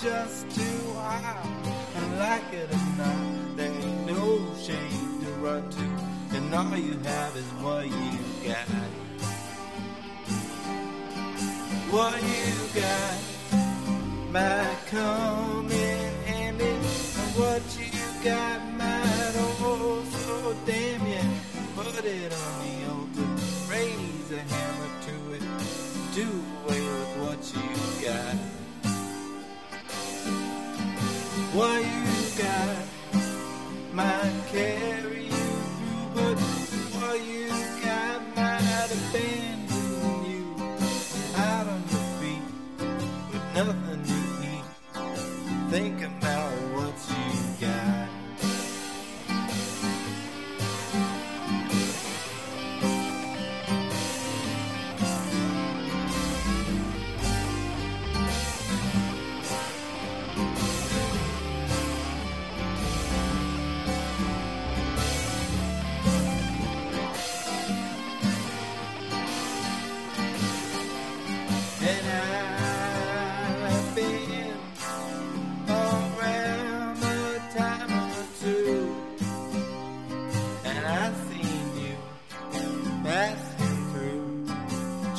just too hot. And like it or not, there ain't no shame to run to. And all you have is what you got. What you got might come in handy. And what you got might oh so damn you. Put it on the altar, raise a hammer to it, do away with what you got.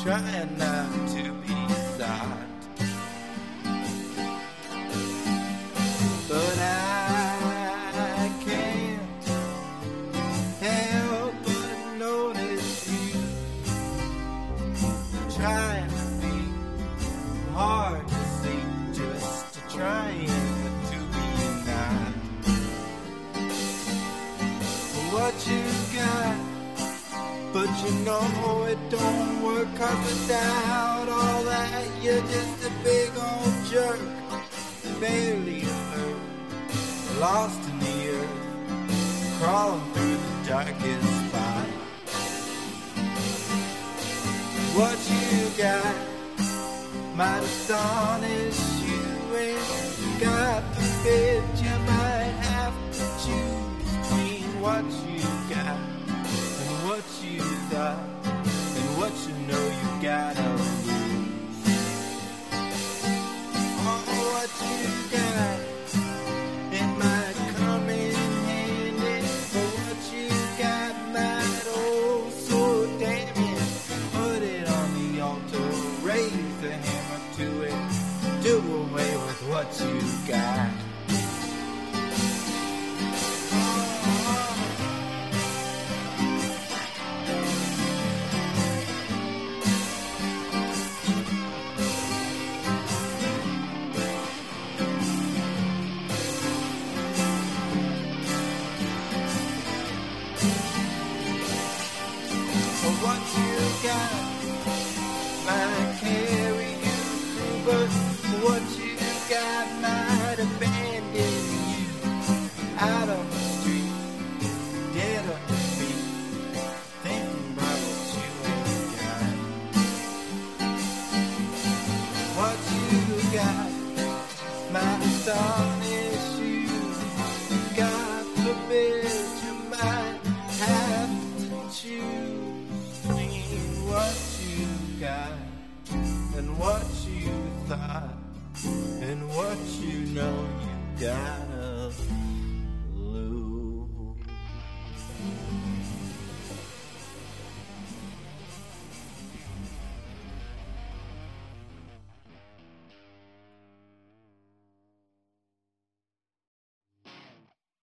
Trying not to be but you know it don't work, cause without all that, you're just a big old jerk, barely alert, lost in the earth, crawling through the darkest spot. What you got might astonish you, and God forbid you might have to choose between what you got you what you got. Might carry you through, what you got might abandon you out on the street, dead on the thinking about what you got. What you got might. know you got